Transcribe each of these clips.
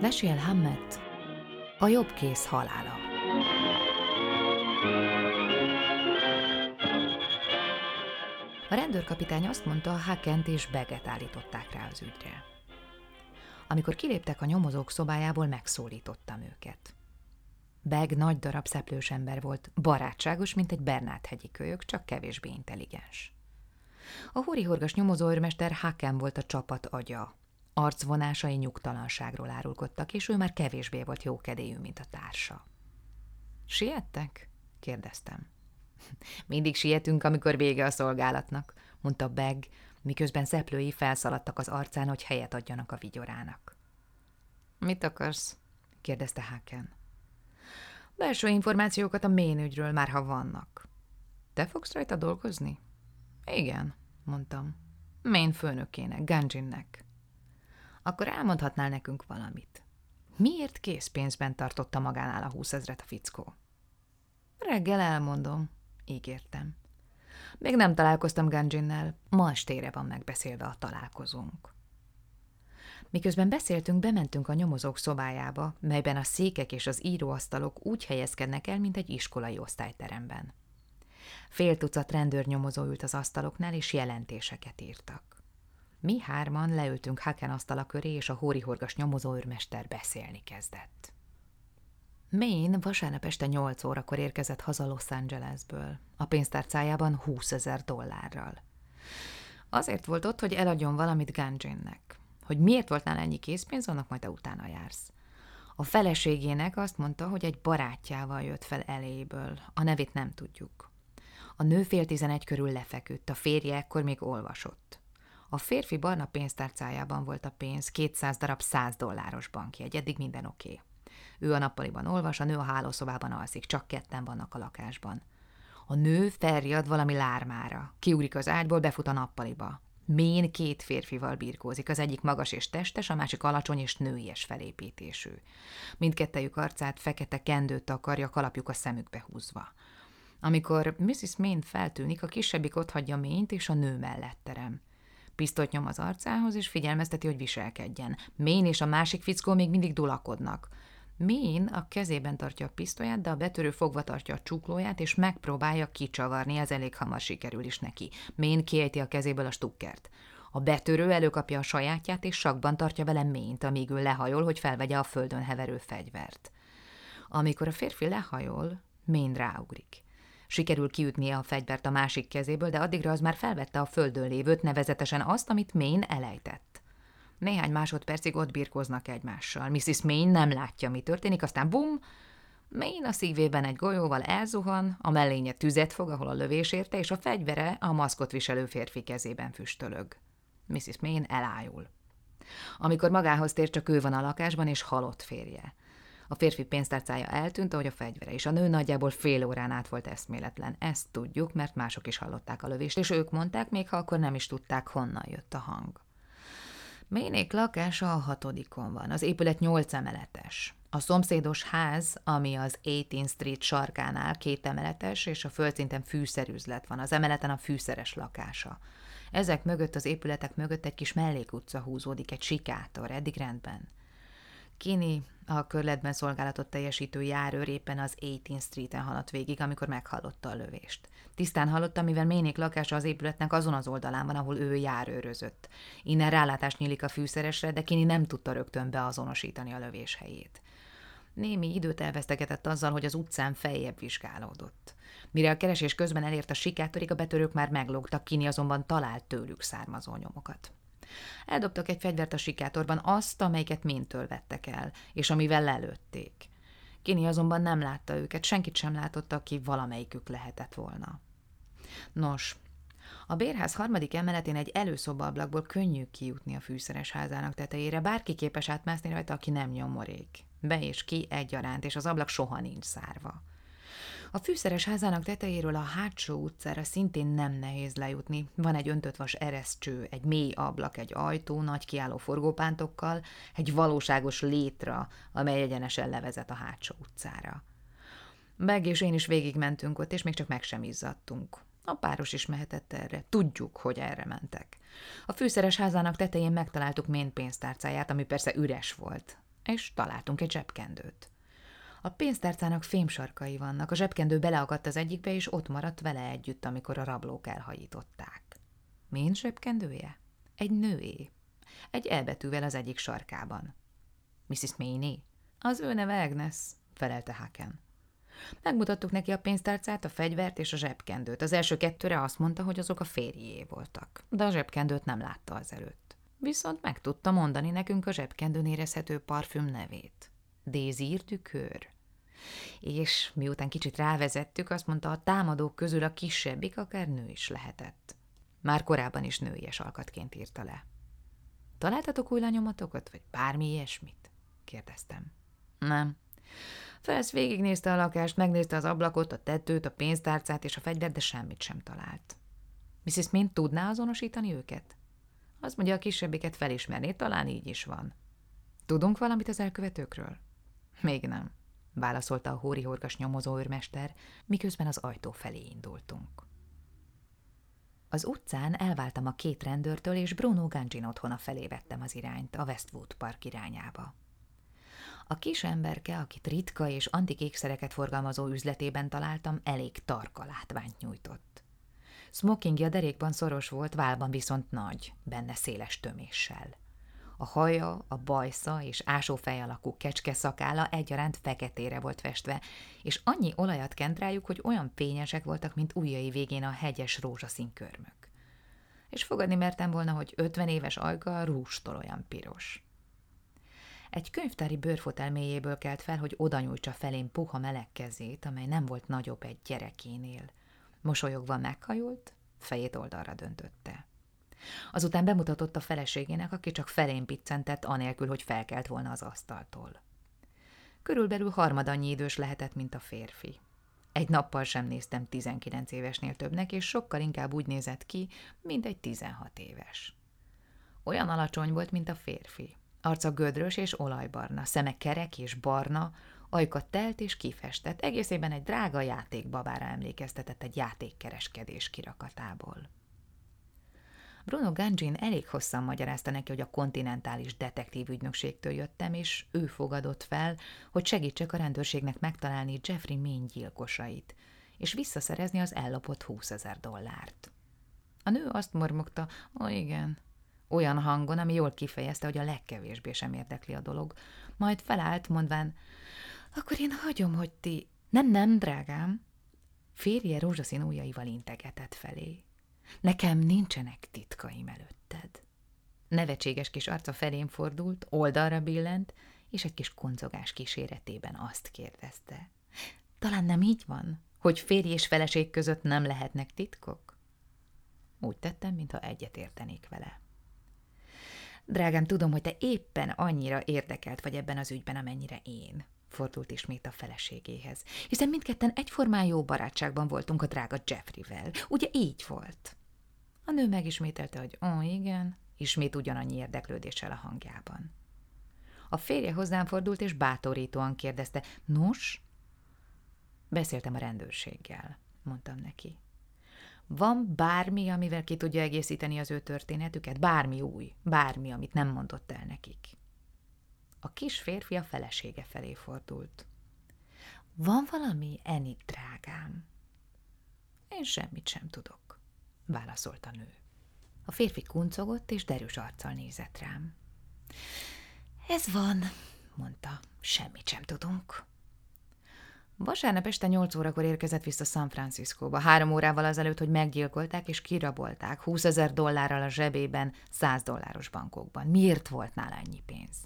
Leshiel Hammet, a jobb kész halála. A rendőrkapitány azt mondta, Hakent és Beget állították rá az ügyre. Amikor kiléptek a nyomozók szobájából, megszólítottam őket. Beg nagy darab szeplős ember volt, barátságos, mint egy Bernát hegyi kölyök, csak kevésbé intelligens. A horihorgas nyomozóőrmester Haken volt a csapat agya. Arcvonásai nyugtalanságról árulkodtak, és ő már kevésbé volt jókedélyű, mint a társa. Siettek? kérdeztem. Mindig sietünk, amikor vége a szolgálatnak, mondta Beg, miközben szeplői felszaladtak az arcán, hogy helyet adjanak a vigyorának. Mit akarsz? kérdezte Haken. Belső információkat a ménügyről már, ha vannak. Te fogsz rajta dolgozni? Igen, mondtam. Mén főnökének, Ganjinnek. Akkor elmondhatnál nekünk valamit. Miért készpénzben tartotta magánál a húszezret a fickó? Reggel elmondom, ígértem. Még nem találkoztam Ganjinnel, ma estére van megbeszélve a találkozónk. Miközben beszéltünk, bementünk a nyomozók szobájába, melyben a székek és az íróasztalok úgy helyezkednek el, mint egy iskolai osztályteremben. Fél tucat rendőrnyomozó ült az asztaloknál, és jelentéseket írtak. Mi hárman leültünk Haken asztala köré, és a hórihorgas nyomozóőrmester beszélni kezdett. Maine vasárnap este 8 órakor érkezett haza Los Angelesből, a pénztárcájában 20 ezer dollárral. Azért volt ott, hogy eladjon valamit Ganjinnek. Hogy miért volt nála ennyi készpénz, annak majd te utána jársz. A feleségének azt mondta, hogy egy barátjával jött fel eléből. A nevét nem tudjuk. A nő fél tizenegy körül lefeküdt, a férje ekkor még olvasott. A férfi barna pénztárcájában volt a pénz, 200 darab 100 dolláros bankjegy, eddig minden oké. Okay. Ő a nappaliban olvas, a nő a hálószobában alszik, csak ketten vannak a lakásban. A nő felriad valami lármára, kiugrik az ágyból, befut a nappaliba. Mén két férfival birkózik, az egyik magas és testes, a másik alacsony és nőies felépítésű. Mindkettejük arcát fekete kendőt takarja, kalapjuk a szemükbe húzva. Amikor Mrs. Main feltűnik, a kisebbik ott hagyja Ményt, és a nő mellett terem. Pisztolyt nyom az arcához, és figyelmezteti, hogy viselkedjen. Mén és a másik fickó még mindig dulakodnak. Mén a kezében tartja a pisztolyát, de a betörő fogva tartja a csuklóját, és megpróbálja kicsavarni, ez elég hamar sikerül is neki. Mén kiejti a kezéből a stukkert. A betörő előkapja a sajátját, és sakban tartja vele ményt, amíg ő lehajol, hogy felvegye a földön heverő fegyvert. Amikor a férfi lehajol, Mén ráugrik. Sikerül kiütnie a fegyvert a másik kezéből, de addigra az már felvette a földön lévőt, nevezetesen azt, amit Main elejtett. Néhány másodpercig ott birkoznak egymással. Mrs. Main nem látja, mi történik, aztán bum, Main a szívében egy golyóval elzuhan, a mellénye tüzet fog, ahol a lövés érte, és a fegyvere a maszkot viselő férfi kezében füstölög. Mrs. Main elájul. Amikor magához tér, csak ő van a lakásban, és halott férje. A férfi pénztárcája eltűnt, ahogy a fegyvere, és a nő nagyjából fél órán át volt eszméletlen. Ezt tudjuk, mert mások is hallották a lövést, és ők mondták, még ha akkor nem is tudták, honnan jött a hang. Ménék lakása a hatodikon van, az épület nyolc emeletes. A szomszédos ház, ami az 18 Street sarkánál két emeletes, és a földszinten fűszerüzlet van, az emeleten a fűszeres lakása. Ezek mögött, az épületek mögött egy kis mellékutca húzódik, egy sikátor, eddig rendben. Kini, a körletben szolgálatot teljesítő járőr éppen az 18 Street-en haladt végig, amikor meghallotta a lövést. Tisztán hallotta, mivel Ménék lakása az épületnek azon az oldalán van, ahol ő járőrözött. Innen rálátás nyílik a fűszeresre, de Kini nem tudta rögtön beazonosítani a lövés helyét. Némi időt elvesztegetett azzal, hogy az utcán feljebb vizsgálódott. Mire a keresés közben elért a sikátorig, a betörők már meglógtak, Kini azonban talált tőlük származó nyomokat. Eldobtak egy fegyvert a sikátorban, azt, amelyiket mintől vettek el, és amivel lelőtték. Kini azonban nem látta őket, senkit sem látott, aki valamelyikük lehetett volna. Nos, a bérház harmadik emeletén egy előszoba ablakból könnyű kijutni a fűszeres házának tetejére, bárki képes átmászni rajta, aki nem nyomorék. Be és ki egyaránt, és az ablak soha nincs szárva. A fűszeres házának tetejéről a hátsó utcára szintén nem nehéz lejutni. Van egy öntött vas ereszcső, egy mély ablak, egy ajtó, nagy kiálló forgópántokkal, egy valóságos létra, amely egyenesen levezet a hátsó utcára. Meg és én is végigmentünk ott, és még csak meg sem izzadtunk. A páros is mehetett erre. Tudjuk, hogy erre mentek. A fűszeres házának tetején megtaláltuk Mén pénztárcáját, ami persze üres volt. és találtunk egy zsebkendőt. A pénztárcának fémsarkai vannak, a zsebkendő beleakadt az egyikbe, és ott maradt vele együtt, amikor a rablók elhajították. Mint zsebkendője? Egy nőé. Egy elbetűvel az egyik sarkában. Mrs. Maney? Az ő neve Agnes, felelte Haken. Megmutattuk neki a pénztárcát, a fegyvert és a zsebkendőt. Az első kettőre azt mondta, hogy azok a férjé voltak, de a zsebkendőt nem látta azelőtt. Viszont meg tudta mondani nekünk a zsebkendőn érezhető parfüm nevét. Dézír tükör. És miután kicsit rávezettük, azt mondta, a támadók közül a kisebbik akár nő is lehetett. Már korábban is nőies alkatként írta le. Találtatok új lenyomatokat, vagy bármi ilyesmit? kérdeztem. Nem. Felsz végignézte a lakást, megnézte az ablakot, a tetőt, a pénztárcát és a fegyvert, de semmit sem talált. Mrs. Mint tudná azonosítani őket? Azt mondja, a kisebbiket felismerné, talán így is van. Tudunk valamit az elkövetőkről? Még nem, válaszolta a hórihorgas nyomozóőrmester, miközben az ajtó felé indultunk. Az utcán elváltam a két rendőrtől, és Bruno Gangin otthona felé vettem az irányt, a Westwood Park irányába. A kis emberke, akit ritka és antik ékszereket forgalmazó üzletében találtam, elég tarka látványt nyújtott. Smokingja derékban szoros volt, válban viszont nagy, benne széles töméssel. A haja, a bajsza és ásófej alakú kecske szakála egyaránt feketére volt festve, és annyi olajat kent rájuk, hogy olyan fényesek voltak, mint ujjai végén a hegyes rózsaszín körmök. És fogadni mertem volna, hogy ötven éves ajka rústól olyan piros. Egy könyvtári bőrfotel mélyéből kelt fel, hogy oda nyújtsa felém puha meleg kezét, amely nem volt nagyobb egy gyerekénél. Mosolyogva meghajolt, fejét oldalra döntötte. Azután bemutatott a feleségének, aki csak felén piccentett, anélkül, hogy felkelt volna az asztaltól. Körülbelül harmadannyi idős lehetett, mint a férfi. Egy nappal sem néztem 19 évesnél többnek, és sokkal inkább úgy nézett ki, mint egy 16 éves. Olyan alacsony volt, mint a férfi. Arca gödrös és olajbarna, szeme kerek és barna, ajka telt és kifestett, egészében egy drága játékbabára emlékeztetett egy játékkereskedés kirakatából. Bruno Gangin elég hosszan magyarázta neki, hogy a kontinentális detektív ügynökségtől jöttem, és ő fogadott fel, hogy segítsek a rendőrségnek megtalálni Jeffrey Main gyilkosait, és visszaszerezni az ellopott 20 ezer dollárt. A nő azt mormogta, ó igen, olyan hangon, ami jól kifejezte, hogy a legkevésbé sem érdekli a dolog. Majd felállt, mondván, akkor én hagyom, hogy ti... Nem, nem, drágám. Férje rózsaszín ujjaival integetett felé. Nekem nincsenek titkaim előtted. Nevetséges kis arca felém fordult, oldalra billent, és egy kis koncogás kíséretében azt kérdezte. Talán nem így van, hogy férj és feleség között nem lehetnek titkok? Úgy tettem, mintha egyet értenék vele. Drágám, tudom, hogy te éppen annyira érdekelt vagy ebben az ügyben, amennyire én, fordult ismét a feleségéhez. Hiszen mindketten egyformán jó barátságban voltunk a drága Jeffreyvel. Ugye így volt? A nő megismételte, hogy ó, oh, igen, ismét ugyanannyi érdeklődéssel a hangjában. A férje hozzám fordult, és bátorítóan kérdezte, nos? Beszéltem a rendőrséggel, mondtam neki. Van bármi, amivel ki tudja egészíteni az ő történetüket? Bármi új, bármi, amit nem mondott el nekik. A kis férfi a felesége felé fordult. Van valami, Enid drágám? Én semmit sem tudok, válaszolt a nő. A férfi kuncogott, és derűs arccal nézett rám. Ez van, mondta, semmit sem tudunk. Vasárnap este 8 órakor érkezett vissza San Franciscóba, három órával azelőtt, hogy meggyilkolták és kirabolták, 20 ezer dollárral a zsebében, 100 dolláros bankokban. Miért volt nála ennyi pénz?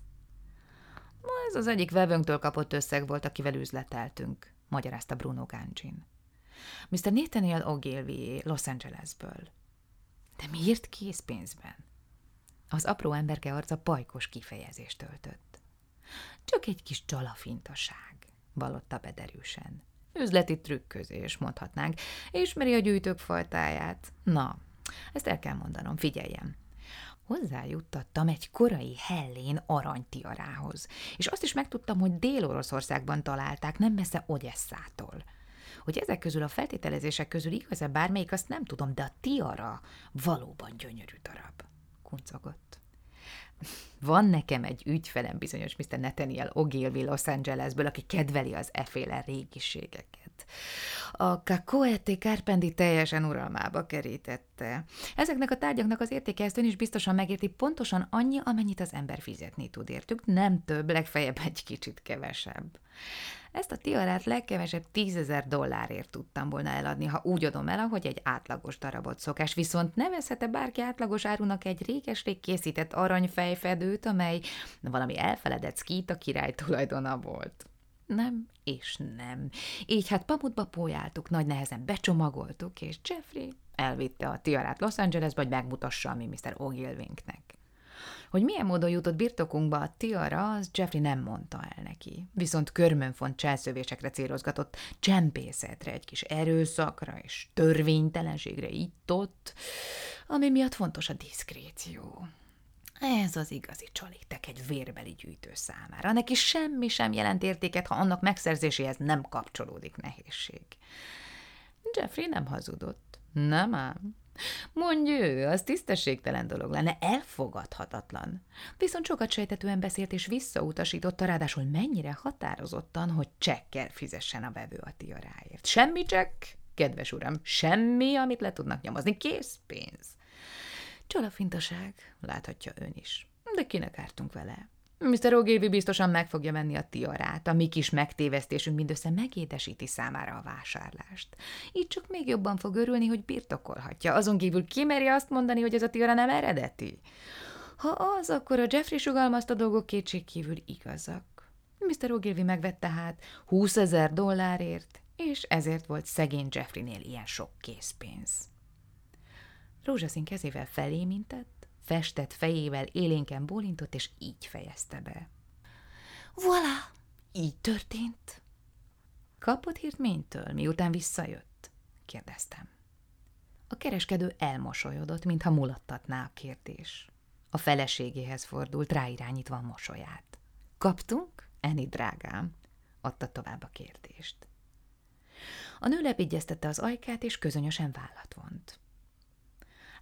Ma ez az egyik vevőnktől kapott összeg volt, akivel üzleteltünk, magyarázta Bruno Gangin. Mr. Nathaniel Ogilvy Los Angelesből. De miért készpénzben? Az apró emberke arca pajkos kifejezést töltött. Csak egy kis csalafintaság vallotta bederűsen. Üzleti trükközés, mondhatnánk. Ismeri a gyűjtők fajtáját. Na, ezt el kell mondanom, figyeljem. Hozzájuttattam egy korai hellén aranytiarához, és azt is megtudtam, hogy Dél-Oroszországban találták, nem messze Ogyesszától. Hogy ezek közül a feltételezések közül igaz-e bármelyik, azt nem tudom, de a tiara valóban gyönyörű darab. Kuncogott. Van nekem egy ügyfelem bizonyos Mr. Nathaniel Ogilvy Los Angelesből, aki kedveli az eféle régiségeket. A Cacoete Carpendi teljesen uralmába kerítette. Ezeknek a tárgyaknak az értéke ezt ön is biztosan megérti pontosan annyi, amennyit az ember fizetni tud értük, nem több, legfeljebb egy kicsit kevesebb. Ezt a tiarát legkevesebb tízezer dollárért tudtam volna eladni, ha úgy adom el, ahogy egy átlagos darabot szokás, viszont nevezhete bárki átlagos árunak egy réges-rég készített aranyfejfedőt, amely valami elfeledett szkít a király tulajdona volt. Nem, és nem. Így hát pamutba pójáltuk, nagy nehezen becsomagoltuk, és Jeffrey elvitte a tiarát Los Angelesbe, hogy megmutassa a mi Mr. Ogilvinknek. Hogy milyen módon jutott birtokunkba a tiara, az Jeffrey nem mondta el neki. Viszont körmönfont cselszövésekre célozgatott, csempészetre, egy kis erőszakra és törvénytelenségre itt-ott, ami miatt fontos a diszkréció. Ez az igazi csalitek egy vérbeli gyűjtő számára. Neki semmi sem jelent értéket, ha annak megszerzéséhez nem kapcsolódik nehézség. Jeffrey nem hazudott. Nem ám. Mondja ő, az tisztességtelen dolog lenne, elfogadhatatlan. Viszont sokat sejtetően beszélt és visszautasította, ráadásul mennyire határozottan, hogy csekkel fizessen a vevő a tiaráért. Semmi csekk, kedves uram, semmi, amit le tudnak nyomozni, kész pénz. Csalafintaság, láthatja ön is. De kinek ártunk vele? Mr. Ogilvy biztosan meg fogja venni a tiarát, a mi kis megtévesztésünk mindössze megédesíti számára a vásárlást. Így csak még jobban fog örülni, hogy birtokolhatja. Azon kívül kimeri azt mondani, hogy ez a tiara nem eredeti. Ha az, akkor a Jeffrey sugalmazta dolgok kétségkívül igazak. Mr. Ogilvy megvette hát 20 ezer dollárért, és ezért volt szegény Jeffreynél ilyen sok készpénz. Rózsaszín kezével felé mintett, festett fejével élénken bólintott, és így fejezte be. Voilà, így történt. Kapott hírt ménytől, miután visszajött? kérdeztem. A kereskedő elmosolyodott, mintha mulattatná a kérdés. A feleségéhez fordult, ráirányítva a mosolyát. Kaptunk? Eni drágám, adta tovább a kérdést. A nő lepigyeztette az ajkát, és közönösen vállat vont.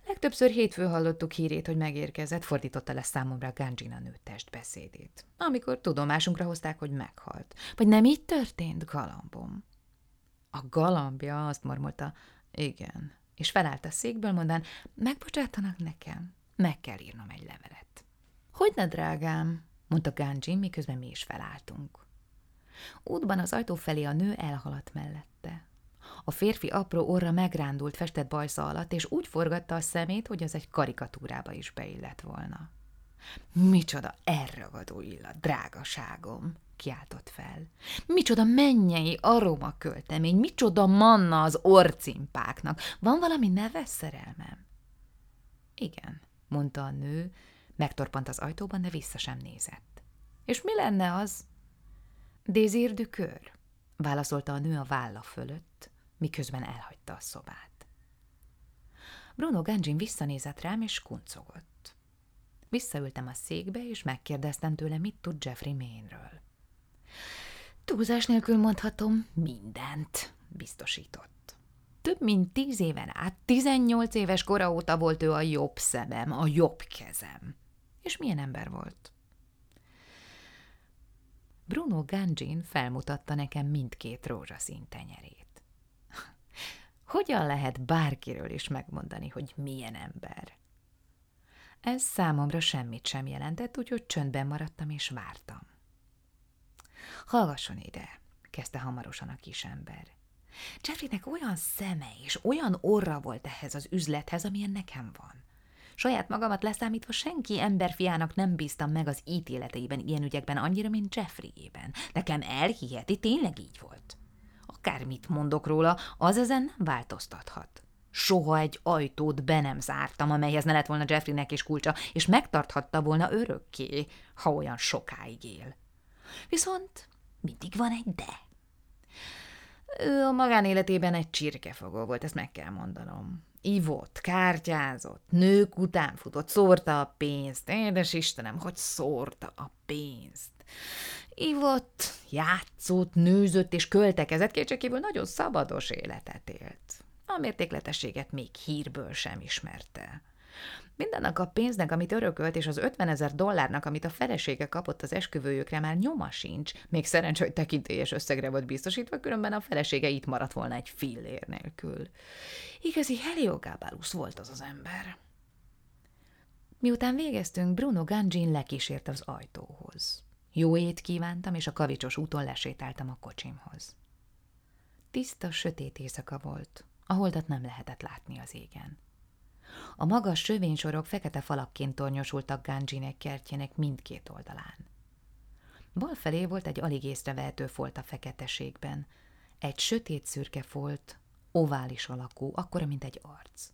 Legtöbbször hétfő hallottuk hírét, hogy megérkezett, fordította le számomra Ganjina nő testbeszédét. Amikor tudomásunkra hozták, hogy meghalt. Vagy nem így történt, galambom? A galambja azt mormolta, igen, és felállt a székből, mondán, megbocsátanak nekem, meg kell írnom egy levelet. Hogy ne, drágám, mondta Ganjin, miközben mi is felálltunk. Útban az ajtó felé a nő elhaladt mellette. A férfi apró orra megrándult festett bajsza alatt, és úgy forgatta a szemét, hogy az egy karikatúrába is beillett volna. Micsoda elragadó illat, drágaságom! kiáltott fel. Micsoda mennyei aroma költemény, micsoda manna az orcimpáknak. Van valami neves szerelmem? Igen, mondta a nő, megtorpant az ajtóban, de vissza sem nézett. És mi lenne az? Désir kör, válaszolta a nő a válla fölött, miközben elhagyta a szobát. Bruno Ganjin visszanézett rám, és kuncogott. Visszaültem a székbe, és megkérdeztem tőle, mit tud Jeffrey Mainről. Túlzás nélkül mondhatom, mindent, biztosított. Több mint tíz éven át, tizennyolc éves kora óta volt ő a jobb szemem, a jobb kezem. És milyen ember volt? Bruno Ganjin felmutatta nekem mindkét rózsaszín tenyerét. Hogyan lehet bárkiről is megmondani, hogy milyen ember? Ez számomra semmit sem jelentett, úgyhogy csöndben maradtam és vártam. Hallgasson ide, kezdte hamarosan a kisember. Jeffreynek olyan szeme és olyan orra volt ehhez az üzlethez, amilyen nekem van. Saját magamat leszámítva senki emberfiának nem bíztam meg az ítéleteiben ilyen ügyekben annyira, mint Jeffreyében. Nekem elhiheti, tényleg így volt akármit mondok róla, az ezen nem változtathat. Soha egy ajtót be nem zártam, amelyhez ne lett volna Jeffreynek is kulcsa, és megtarthatta volna örökké, ha olyan sokáig él. Viszont mindig van egy de. Ő a magánéletében egy csirkefogó volt, ezt meg kell mondanom. Ivott, kártyázott, nők után futott, szórta a pénzt. Édes Istenem, hogy szórta a pénzt. Ivott, játszott, nőzött és költekezett, kétségkívül nagyon szabados életet élt. A mértékletességet még hírből sem ismerte. Mindennek a pénznek, amit örökölt, és az 50 ezer dollárnak, amit a felesége kapott az esküvőjükre, már nyoma sincs. Még szerencsé, hogy tekintélyes összegre volt biztosítva, különben a felesége itt maradt volna egy fillér nélkül. Igazi Heliogábálus volt az az ember. Miután végeztünk, Bruno Gangin lekísért az ajtóhoz. Jó ét kívántam, és a kavicsos úton lesétáltam a kocsimhoz. Tiszta, sötét éjszaka volt, a holdat nem lehetett látni az égen. A magas sövénysorok fekete falakként tornyosultak Ganjinek kertjének mindkét oldalán. Bal felé volt egy alig észrevehető folt a feketeségben, egy sötét szürke folt, ovális alakú, akkora, mint egy arc.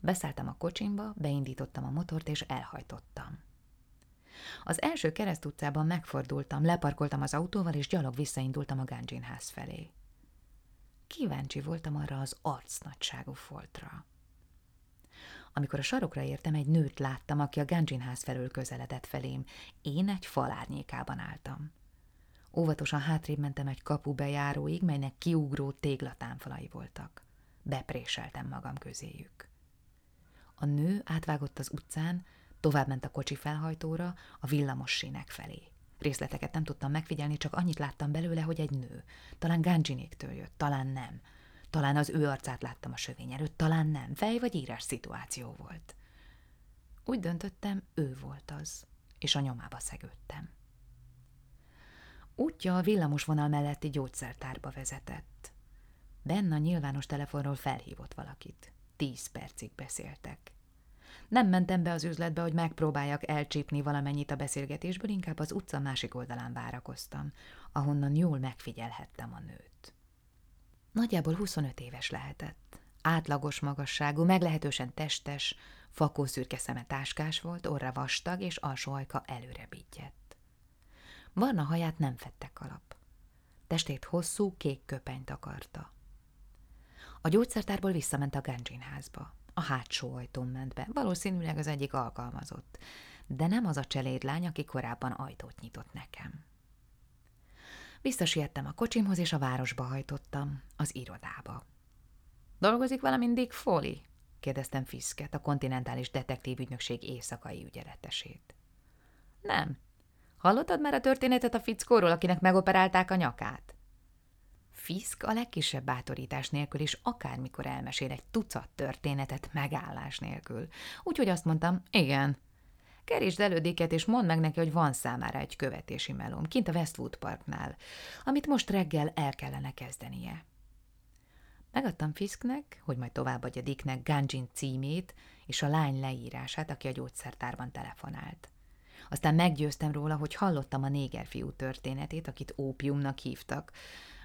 Beszálltam a kocsimba, beindítottam a motort, és elhajtottam. Az első kereszt utcában megfordultam, leparkoltam az autóval, és gyalog visszaindultam a Ganjin ház felé. Kíváncsi voltam arra az arcnagyságú foltra. Amikor a sarokra értem, egy nőt láttam, aki a Ganjin ház felől közeledett felém. Én egy falárnyékában álltam. Óvatosan hátrébb mentem egy kapu bejáróig, melynek kiugró téglatánfalai voltak. Bepréseltem magam közéjük. A nő átvágott az utcán, továbbment a kocsi felhajtóra, a villamos sínek felé. Részleteket nem tudtam megfigyelni, csak annyit láttam belőle, hogy egy nő. Talán Ganjinéktől jött, talán nem. Talán az ő arcát láttam a sövény előtt, talán nem. Fej vagy írás szituáció volt. Úgy döntöttem, ő volt az, és a nyomába szegődtem. Útja a villamosvonal melletti gyógyszertárba vezetett. Benne a nyilvános telefonról felhívott valakit. Tíz percig beszéltek. Nem mentem be az üzletbe, hogy megpróbáljak elcsípni valamennyit a beszélgetésből, inkább az utca másik oldalán várakoztam, ahonnan jól megfigyelhettem a nőt. Nagyjából 25 éves lehetett. Átlagos magasságú, meglehetősen testes, fakószürke szeme táskás volt, orra vastag és alsó ajka előre bígyett. Barna haját nem fette kalap. Testét hosszú, kék köpenyt akarta. A gyógyszertárból visszament a Ganjin házba. A hátsó ajtón ment be, valószínűleg az egyik alkalmazott, de nem az a cselédlány, aki korábban ajtót nyitott nekem. Visszasiettem a kocsimhoz, és a városba hajtottam, az irodába. Dolgozik valamint Dick Foley? kérdeztem Fisket, a kontinentális detektív ügynökség éjszakai ügyeletesét. Nem. Hallottad már a történetet a fickóról, akinek megoperálták a nyakát? Fisk a legkisebb bátorítás nélkül is akármikor elmesél egy tucat történetet megállás nélkül. Úgyhogy azt mondtam, igen. Kerítsd elődéket, és mondd meg neki, hogy van számára egy követési melóm, kint a Westwood Parknál, amit most reggel el kellene kezdenie. Megadtam Fisknek, hogy majd továbbadja Dicknek Ganjin címét és a lány leírását, aki a gyógyszertárban telefonált. Aztán meggyőztem róla, hogy hallottam a négerfiú történetét, akit ópiumnak hívtak,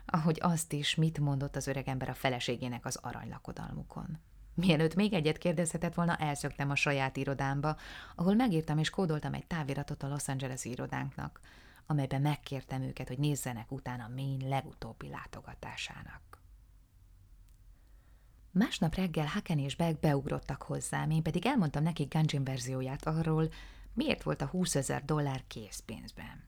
ahogy azt is, mit mondott az öregember a feleségének az aranylakodalmukon. Mielőtt még egyet kérdezhetett volna, elszöktem a saját irodámba, ahol megírtam és kódoltam egy táviratot a Los Angeles irodánknak, amelyben megkértem őket, hogy nézzenek utána Maine legutóbbi látogatásának. Másnap reggel Haken és Beck beugrottak hozzám, én pedig elmondtam nekik Ganjin verzióját arról, miért volt a 20 ezer dollár készpénzben.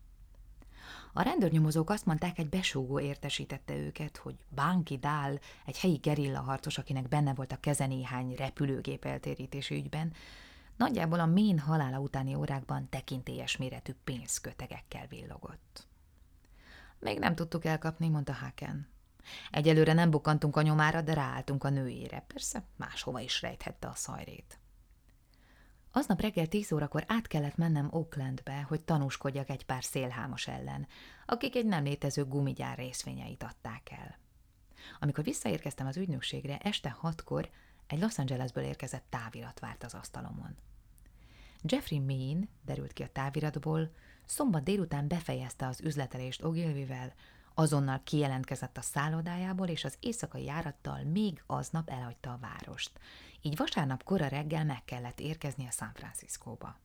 A rendőrnyomozók azt mondták, egy besúgó értesítette őket, hogy Banki Dál, egy helyi gerilla harcos, akinek benne volt a keze néhány repülőgép eltérítési ügyben, nagyjából a mén halála utáni órákban tekintélyes méretű pénzkötegekkel villogott. Még nem tudtuk elkapni, mondta Haken. Egyelőre nem bukantunk a nyomára, de ráálltunk a nőjére. Persze máshova is rejthette a szajrét. Aznap reggel tíz órakor át kellett mennem Oaklandbe, hogy tanúskodjak egy pár szélhámos ellen, akik egy nem létező gumigyár részvényeit adták el. Amikor visszaérkeztem az ügynökségre, este hatkor egy Los Angelesből érkezett távirat várt az asztalomon. Jeffrey Mean, derült ki a táviratból, szombat délután befejezte az üzletelést Ogilvivel, azonnal kijelentkezett a szállodájából, és az éjszakai járattal még aznap elhagyta a várost, így vasárnap kora reggel meg kellett érkezni a San Franciscóba.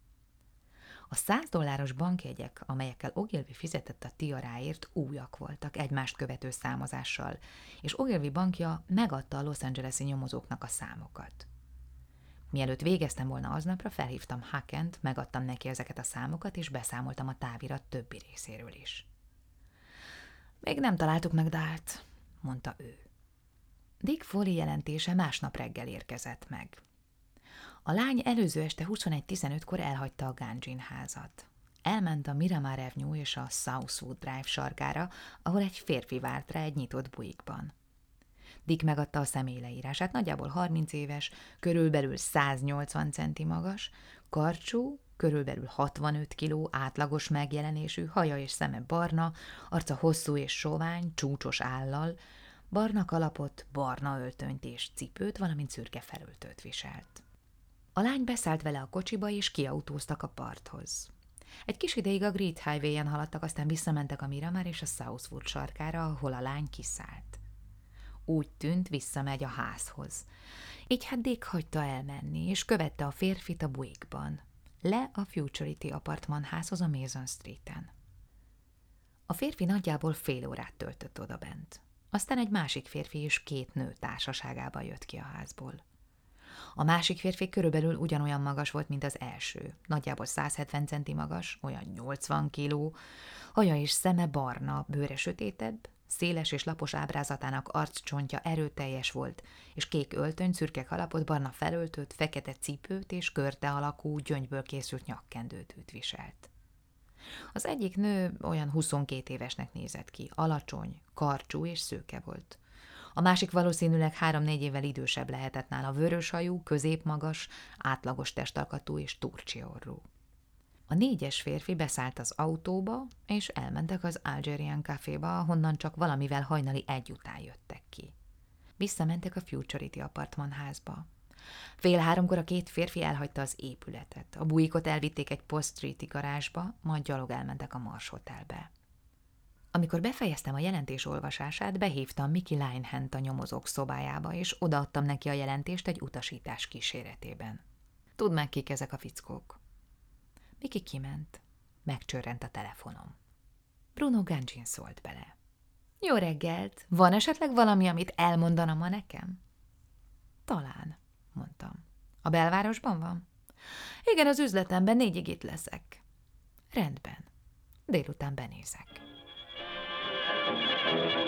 A 100 dolláros bankjegyek, amelyekkel Ogilvy fizetett a tiaráért, újak voltak egymást követő számozással, és Ogilvy bankja megadta a Los Angeles-i nyomozóknak a számokat. Mielőtt végeztem volna aznapra, felhívtam Hackent, megadtam neki ezeket a számokat, és beszámoltam a távirat többi részéről is. Még nem találtuk meg Dált, mondta ő. Dick Foley jelentése másnap reggel érkezett meg. A lány előző este 21.15-kor elhagyta a Ganjin házat. Elment a Miramar Avenue és a Southwood Drive sarkára, ahol egy férfi várt rá egy nyitott bujikban. Dick megadta a személy leírását, nagyjából 30 éves, körülbelül 180 centi magas, karcsú, körülbelül 65 kiló, átlagos megjelenésű, haja és szeme barna, arca hosszú és sovány, csúcsos állal, barna kalapot, barna öltönyt és cipőt, valamint szürke felöltőt viselt. A lány beszállt vele a kocsiba, és kiautóztak a parthoz. Egy kis ideig a Great Highway-en haladtak, aztán visszamentek a Miramar és a Southwood sarkára, ahol a lány kiszállt. Úgy tűnt, visszamegy a házhoz. Így hát Dick hagyta elmenni, és követte a férfit a buikban. Le a Futurity apartman házhoz a Mason Street-en. A férfi nagyjából fél órát töltött oda bent. Aztán egy másik férfi és két nő társaságában jött ki a házból. A másik férfi körülbelül ugyanolyan magas volt, mint az első. Nagyjából 170 centi magas, olyan 80 kiló, haja és szeme barna, bőre sötétebb, széles és lapos ábrázatának arccsontja erőteljes volt, és kék öltöny, szürke kalapot, barna felöltőt, fekete cipőt és körte alakú, gyöngyből készült nyakkendőt viselt. Az egyik nő olyan 22 évesnek nézett ki, alacsony, karcsú és szőke volt. A másik valószínűleg három-négy évvel idősebb lehetett nála, vöröshajú, középmagas, átlagos testalkatú és turcsiorrú. A négyes férfi beszállt az autóba, és elmentek az Algerian Caféba, ahonnan csak valamivel hajnali egy után jöttek ki. Visszamentek a Futurity apartman házba. Fél háromkor a két férfi elhagyta az épületet. A bujikot elvitték egy Post Street-i garázsba, majd gyalog elmentek a Mars Hotelbe. Amikor befejeztem a jelentés olvasását, behívtam Mickey Linehant a nyomozók szobájába, és odaadtam neki a jelentést egy utasítás kíséretében. Tudd meg, kik ezek a fickók. Miki kiment. Megcsörrent a telefonom. Bruno Ganjin szólt bele. Jó reggelt! Van esetleg valami, amit elmondana ma nekem? Talán, mondtam. A belvárosban van? Igen, az üzletemben négyig itt leszek. Rendben. Délután benézek. thank you